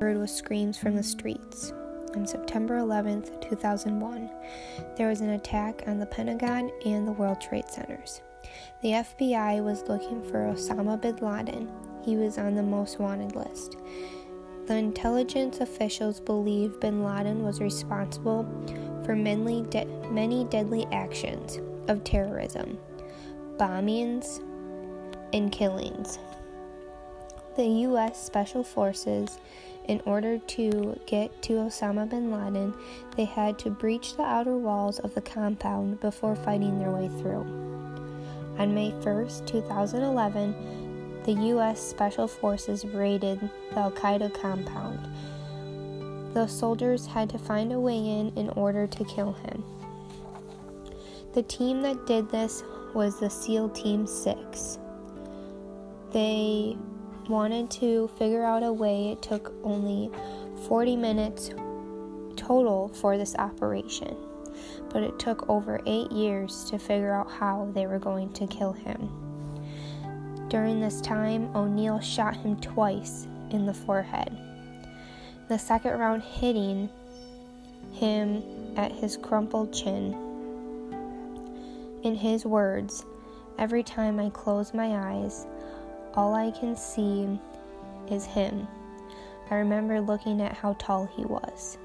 heard was screams from the streets. On September 11, 2001, there was an attack on the Pentagon and the World Trade Centers. The FBI was looking for Osama bin Laden. He was on the most wanted list. The intelligence officials believe bin Laden was responsible for many, de- many deadly actions of terrorism, bombings, and killings. The U.S. Special Forces, in order to get to Osama bin Laden, they had to breach the outer walls of the compound before fighting their way through. On May 1st, 2011, the U.S. Special Forces raided the Al Qaeda compound. The soldiers had to find a way in in order to kill him. The team that did this was the SEAL Team 6. They wanted to figure out a way. It took only 40 minutes total for this operation, but it took over eight years to figure out how they were going to kill him. During this time, O'Neill shot him twice in the forehead. The second round hitting him at his crumpled chin. In his words, every time I close my eyes, all I can see is him. I remember looking at how tall he was.